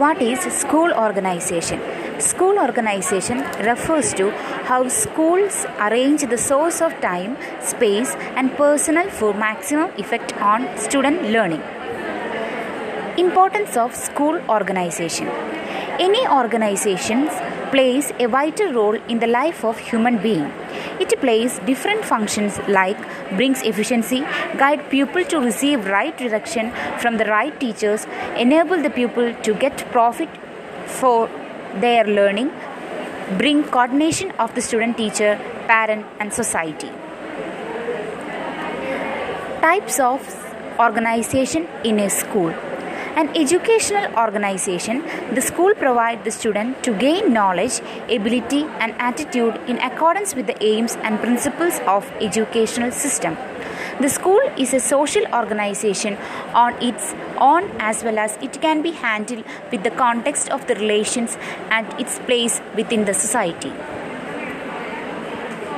What is school organization? School organization refers to how schools arrange the source of time, space, and personnel for maximum effect on student learning. Importance of school organization. Any organization plays a vital role in the life of human being. It plays different functions like brings efficiency, guide pupil to receive right direction from the right teachers, enable the pupil to get profit for their learning, bring coordination of the student teacher, parent and society. Types of organization in a school. An educational organization, the school provides the student to gain knowledge, ability and attitude in accordance with the aims and principles of educational system. The school is a social organization on its own as well as it can be handled with the context of the relations and its place within the society.